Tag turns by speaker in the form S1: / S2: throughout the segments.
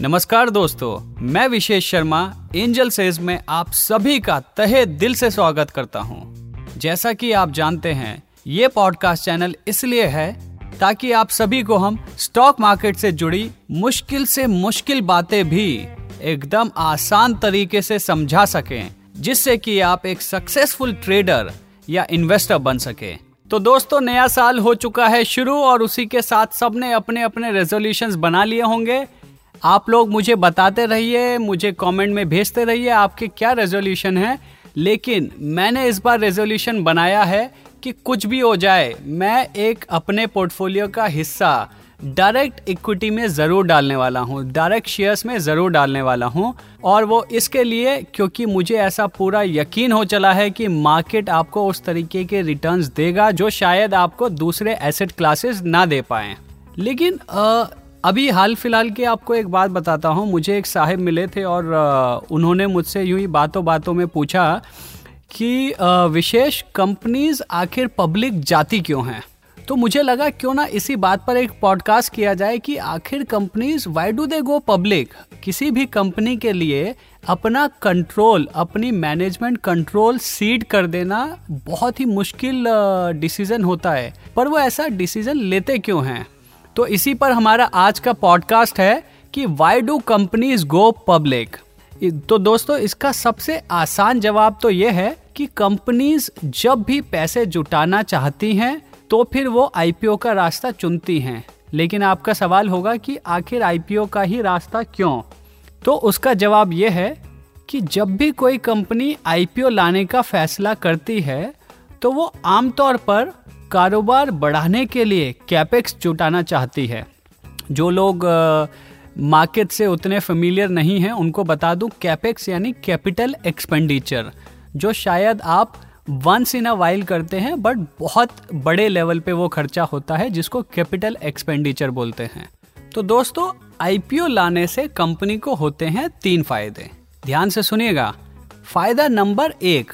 S1: नमस्कार दोस्तों, मैं विशेष शर्मा, एंजल सेज में आप सभी का तहे दिल से स्वागत करता हूँ। जैसा कि आप जानते हैं, ये पॉडकास्ट चैनल इसलिए है ताकि आप सभी को हम स्टॉक मार्केट से जुड़ी मुश्किल से मुश्किल बातें भी एकदम आसान तरीके से समझा सकें, जिससे कि आप एक सक्सेसफुल ट्रेडर या इन्वेस्टर बन सके तो दोस्तों, नया साल हो चुका है शुरू और उसी के साथ सबने अपने अपने रेजोल्यूशंस बना लिए होंगे आप लोग मुझे बताते रहिए मुझे कमेंट में भेजते रहिए आपके क्या रेजोल्यूशन है। लेकिन मैंने इस बार रेजोल्यूशन बनाया है कि कुछ भी हो जाए मैं एक अपने पोर्टफोलियो का हिस्सा डायरेक्ट इक्विटी में ज़रूर डालने वाला हूँ डायरेक्ट शेयर्स में ज़रूर डालने वाला हूँ। और वो इसके लिए क्योंकि मुझे ऐसा पूरा यकीन हो चला है कि मार्केट आपको उस तरीके के रिटर्न्स देगा जो शायद आपको दूसरे एसेट क्लासेस ना दे पाए। लेकिन आ, अभी हाल फ़िलहाल की आपको एक बात बताता हूँ। मुझे एक साहिब मिले थे और उन्होंने मुझसे यूँ ही बातों बातों में पूछा कि विशेष कंपनीज़ आखिर पब्लिक जाती क्यों हैं? तो मुझे लगा क्यों ना इसी बात पर एक पॉडकास्ट किया जाए कि आखिर companies why do they go public किसी भी कंपनी के लिए अपना कंट्रोल अपनी मैनेजमेंट कंट्रोल सीड कर देना बहुत ही मुश्किल डिसीज़न होता है। पर वो ऐसा डिसीज़न लेते क्यों हैं? तो इसी पर हमारा आज का पॉडकास्ट है कि why do companies go public तो दोस्तों, इसका सबसे आसान जवाब तो ये है कि कंपनीज़ जब भी पैसे जुटाना चाहती हैं तो फिर वो आईपीओ का रास्ता चुनती हैं। लेकिन आपका सवाल होगा कि आखिर आईपीओ का ही रास्ता क्यों? तो उसका जवाब ये है कि जब भी कोई कंपनी आईपीओ लाने का फैसला करती है तो वो आमतौर पर कारोबार बढ़ाने के लिए कैपेक्स जुटाना चाहती है। जो लोग मार्केट से उतने फेमिलियर नहीं हैं, उनको बता दूँ कैपेक्स यानी कैपिटल एक्सपेंडिचर जो शायद आप वंस इन अ वाइल करते हैं बट बहुत बड़े लेवल पे वो खर्चा होता है, जिसको कैपिटल एक्सपेंडिचर बोलते हैं। तो दोस्तों आईपीओ लाने से कंपनी को होते हैं तीन फ़ायदे। ध्यान से सुनिएगा। फ़ायदा नंबर एक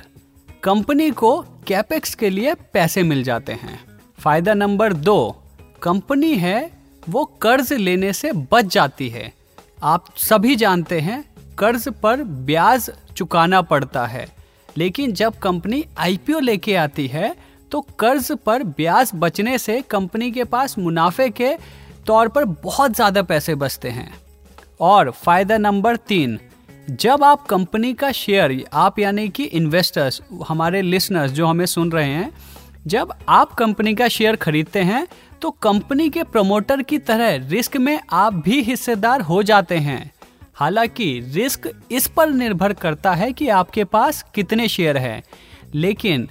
S1: कंपनी को कैपेक्स के लिए पैसे मिल जाते हैं। फ़ायदा नंबर दो, कंपनी है, वो कर्ज लेने से बच जाती है। आप सभी जानते हैं, कर्ज पर ब्याज चुकाना पड़ता है। लेकिन जब कंपनी आईपीओ लेके आती है तो कर्ज पर ब्याज बचने से कंपनी के पास मुनाफे के तौर पर बहुत ज़्यादा पैसे बचते हैं। और फ़ायदा नंबर तीन जब आप कंपनी का शेयर, आप यानी कि इन्वेस्टर्स हमारे लिसनर्स जो हमें सुन रहे हैं, जब आप कंपनी का शेयर खरीदते हैं तो कंपनी के प्रमोटर की तरह रिस्क में आप भी हिस्सेदार हो जाते हैं। हालाँकि रिस्क इस पर निर्भर करता है कि आपके पास कितने शेयर हैं। लेकिन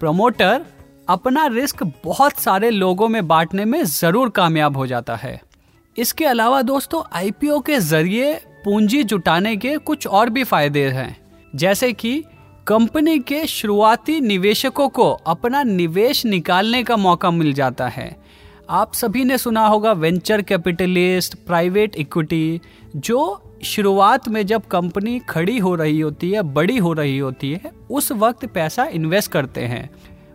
S1: प्रमोटर अपना रिस्क बहुत सारे लोगों में बांटने में ज़रूर कामयाब हो जाता है। इसके अलावा दोस्तों आईपीओ के ज़रिए पूंजी जुटाने के कुछ और भी फ़ायदे हैं। जैसे कि कंपनी के शुरुआती निवेशकों को अपना निवेश निकालने का मौका मिल जाता है। आप सभी ने सुना होगा वेंचर कैपिटलिस्ट, प्राइवेट इक्विटी, जो शुरुआत में जब कंपनी खड़ी हो रही होती है, बड़ी हो रही होती है, उस वक्त पैसा इन्वेस्ट करते हैं।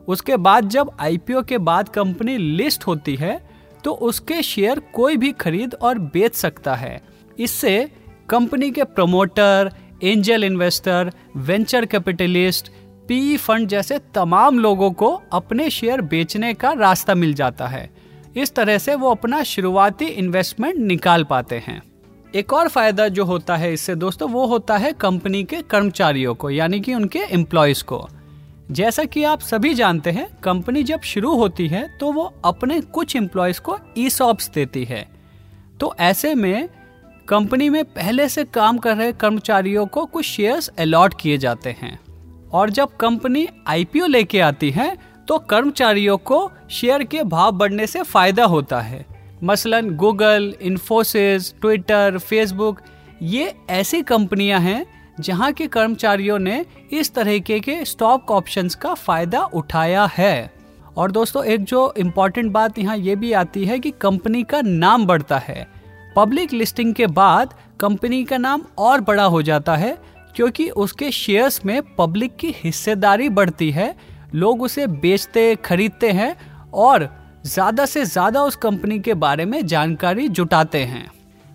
S1: उसके बाद जब आईपीओ के बाद कंपनी लिस्ट होती है तो उसके शेयर कोई भी खरीद और बेच सकता है। इससे कंपनी के promoter, angel investor, venture capitalist, PE fund जैसे तमाम लोगों को अपने शेयर बेचने का रास्ता मिल जाता है। इस तरह से वो अपना शुरुआती इन्वेस्टमेंट निकाल पाते हैं। एक और फ़ायदा जो होता है इससे दोस्तों, वो होता है कंपनी के कर्मचारियों को, यानी कि उनके एम्प्लॉयज़ को। जैसा कि आप सभी जानते हैं, कंपनी जब शुरू होती है तो वो अपने कुछ एम्प्लॉयज़ को ई देती है। तो ऐसे में कंपनी में पहले से काम कर रहे कर्मचारियों को कुछ शेयर्स अलॉट किए जाते हैं। और जब कंपनी आईपीओ लेके आती है तो कर्मचारियों को शेयर के भाव बढ़ने से फ़ायदा होता है। मसलन गूगल इन्फोसिस ट्विटर फेसबुक ये ऐसी कंपनियाँ हैं जहाँ के कर्मचारियों ने इस तरीके के स्टॉक ऑप्शंस का फ़ायदा उठाया है। और दोस्तों, एक जो इम्पोर्टेंट बात यहाँ ये भी आती है कि कंपनी का नाम बढ़ता है। पब्लिक लिस्टिंग के बाद कंपनी का नाम और बड़ा हो जाता है, क्योंकि उसके शेयर्स में पब्लिक की हिस्सेदारी बढ़ती है, लोग उसे बेचते, खरीदते हैं और ज़्यादा से ज़्यादा उस कंपनी के बारे में जानकारी जुटाते हैं।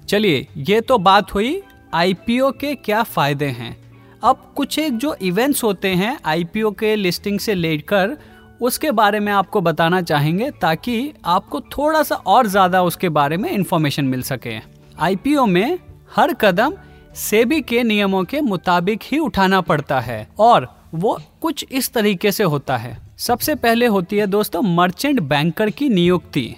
S1: चलिए, ये तो बात हुई आईपीओ के क्या फ़ायदे हैं। अब कुछ एक जो इवेंट्स होते हैं आईपीओ के लिस्टिंग से लेकर उसके बारे में आपको बताना चाहेंगे ताकि आपको थोड़ा सा और ज़्यादा उसके बारे में इंफॉर्मेशन मिल सके। आईपीओ में हर कदम सेबी के नियमों के मुताबिक ही उठाना पड़ता है और वो कुछ इस तरीके से होता है। सबसे पहले होती है दोस्तों मर्चेंट बैंकर की नियुक्ति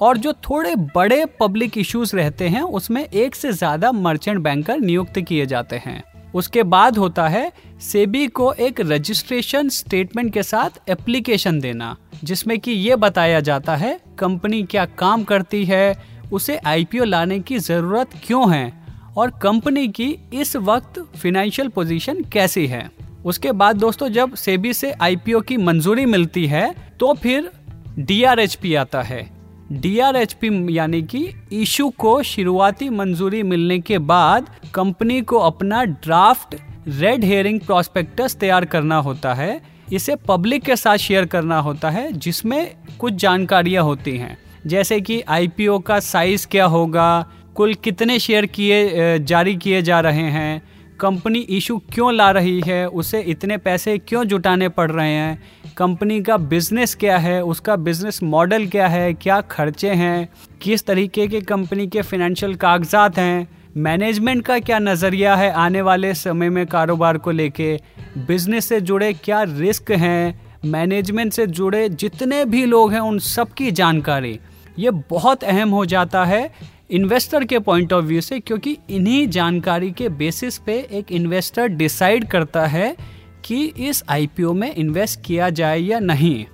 S1: और जो थोड़े बड़े पब्लिक इश्यूज़ रहते हैं उसमें एक से ज़्यादा मर्चेंट बैंकर नियुक्त किए जाते हैं। उसके बाद होता है सेबी को एक रजिस्ट्रेशन स्टेटमेंट के साथ एप्लीकेशन देना, जिसमें कि ये बताया जाता है कंपनी क्या काम करती है, उसे आईपीओ लाने की ज़रूरत क्यों है, और कंपनी की इस वक्त फिनेंशियल पोजीशन कैसी है। उसके बाद दोस्तों, जब सेबी से आईपीओ की मंजूरी मिलती है तो फिर डीआरएचपी आता है। डीआरएचपी यानी कि इशू को शुरुआती मंजूरी मिलने के बाद कंपनी को अपना ड्राफ्ट रेड हेयरिंग प्रोस्पेक्टस तैयार करना होता है। इसे पब्लिक के साथ शेयर करना होता है, जिसमें कुछ जानकारियाँ होती हैं। जैसे कि आईपीओ का साइज़ क्या होगा, कुल कितने शेयर किए जारी किए जा रहे हैं कंपनी इशू क्यों ला रही है? उसे इतने पैसे क्यों जुटाने पड़ रहे हैं? कंपनी का बिज़नेस क्या है? उसका बिज़नेस मॉडल क्या है? क्या खर्चे हैं? किस तरीके के कंपनी के फिनेंशियल कागजात हैं? मैनेजमेंट का क्या नज़रिया है आने वाले समय में कारोबार को लेके? बिज़नेस से जुड़े क्या रिस्क हैं? मैनेजमेंट से जुड़े जितने भी लोग हैं उन सब की जानकारी। ये बहुत अहम हो जाता है इन्वेस्टर के पॉइंट ऑफ़ व्यू से, क्योंकि इन्हीं जानकारी के बेसिस पे एक इन्वेस्टर डिसाइड करता है कि इस आईपीओ में इन्वेस्ट किया जाए या नहीं।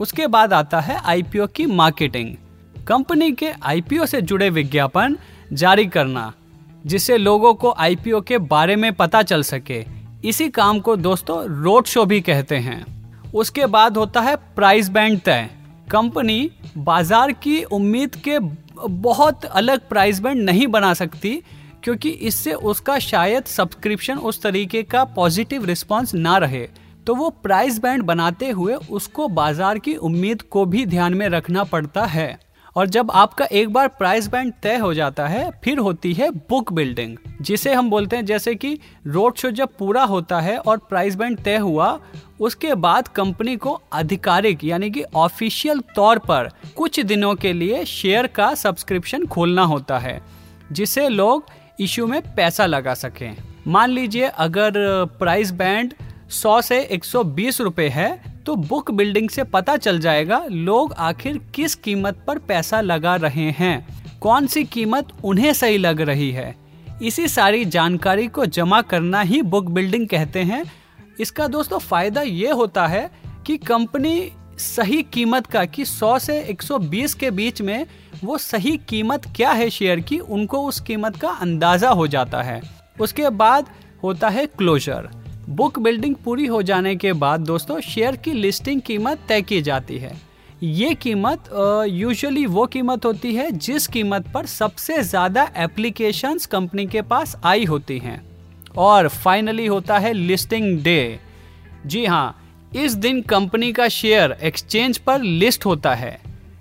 S1: उसके बाद आता है आईपीओ की मार्केटिंग कंपनी के आईपीओ से जुड़े विज्ञापन जारी करना, जिससे लोगों को आईपीओ के बारे में पता चल सके। इसी काम को दोस्तों रोड शो भी कहते हैं। उसके बाद होता है प्राइस बैंड तय। कंपनी बाज़ार की उम्मीद के बहुत अलग प्राइस बैंड नहीं बना सकती, क्योंकि इससे उसका शायद सब्सक्रिप्शन उस तरीके का पॉजिटिव रिस्पांस ना रहे। तो वो प्राइस बैंड बनाते हुए उसको बाज़ार की उम्मीद को भी ध्यान में रखना पड़ता है। और जब आपका एक बार प्राइस बैंड तय हो जाता है, फिर होती है बुक बिल्डिंग जिसे हम बोलते हैं जैसे कि रोड शो जब पूरा होता है और प्राइस बैंड तय हुआ, उसके बाद कंपनी को आधिकारिक यानी कि ऑफिशियल तौर पर कुछ दिनों के लिए शेयर का सब्सक्रिप्शन खोलना होता है जिसे लोग इशू में पैसा लगा सकें। मान लीजिए अगर प्राइस बैंड 100 से 120 रुपए है तो बुक बिल्डिंग से पता चल जाएगा लोग आखिर किस कीमत पर पैसा लगा रहे हैं, कौन सी कीमत उन्हें सही लग रही है। इसी सारी जानकारी को जमा करना ही बुक बिल्डिंग कहते हैं। इसका दोस्तों फ़ायदा ये होता है कि कंपनी सही कीमत का कि 100 से 120 के बीच में वो सही कीमत क्या है शेयर की, उनको उस कीमत का अंदाज़ा हो जाता है। उसके बाद होता है क्लोजर बुक बिल्डिंग पूरी हो जाने के बाद दोस्तों, शेयर की लिस्टिंग कीमत तय की जाती है। ये कीमत यूजुअली वो कीमत होती है जिस कीमत पर सबसे ज़्यादा एप्लीकेशंस कंपनी के पास आई होती हैं। और फाइनली होता है लिस्टिंग डे जी हाँ इस दिन कंपनी का शेयर एक्सचेंज पर लिस्ट होता है।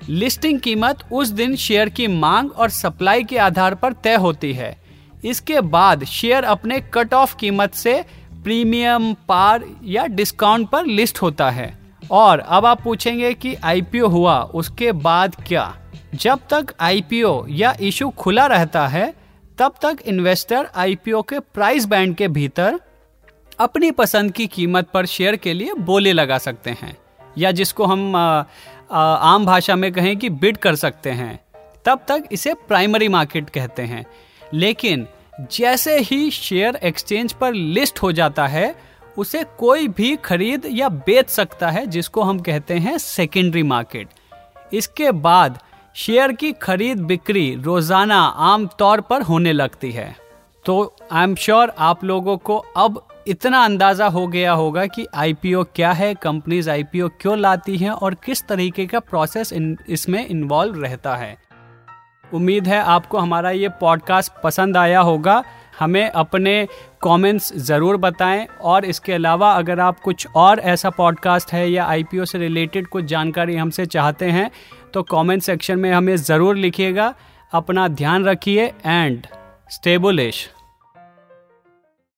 S1: लिस्टिंग कीमत उस दिन शेयर की मांग और सप्लाई के आधार पर तय होती है। इसके बाद शेयर अपने कट ऑफ़ कीमत से प्रीमियम पार या डिस्काउंट पर लिस्ट होता है। और अब आप पूछेंगे कि आईपीओ हुआ उसके बाद क्या? जब तक आईपीओ या इशू खुला रहता है तब तक इन्वेस्टर आईपीओ के प्राइस बैंड के भीतर अपनी पसंद की कीमत पर शेयर के लिए बोले लगा सकते हैं या जिसको हम आ, आ, आम भाषा में कहें कि बिड कर सकते हैं। तब तक इसे प्राइमरी मार्केट कहते हैं। लेकिन जैसे ही शेयर एक्सचेंज पर लिस्ट हो जाता है उसे कोई भी खरीद या बेच सकता है जिसको हम कहते हैं सेकेंडरी मार्केट इसके बाद शेयर की खरीद बिक्री रोज़ाना आम तौर पर होने लगती है। तो आई एम श्योर आप लोगों को अब इतना अंदाज़ा हो गया होगा कि आईपीओ क्या है कंपनीज़ आईपीओ क्यों लाती हैं और किस तरीके का प्रोसेस इन, इसमें इन्वॉल्व रहता है। उम्मीद है आपको हमारा ये पॉडकास्ट पसंद आया होगा। हमें अपने कमेंट्स ज़रूर बताएँ और इसके अलावा अगर आप कुछ और ऐसा पॉडकास्ट है या आईपीओ से रिलेटेड कुछ जानकारी हमसे चाहते हैं तो कमेंट सेक्शन में हमें ज़रूर लिखिएगा। अपना ध्यान रखिए एंड स्टेबुलिश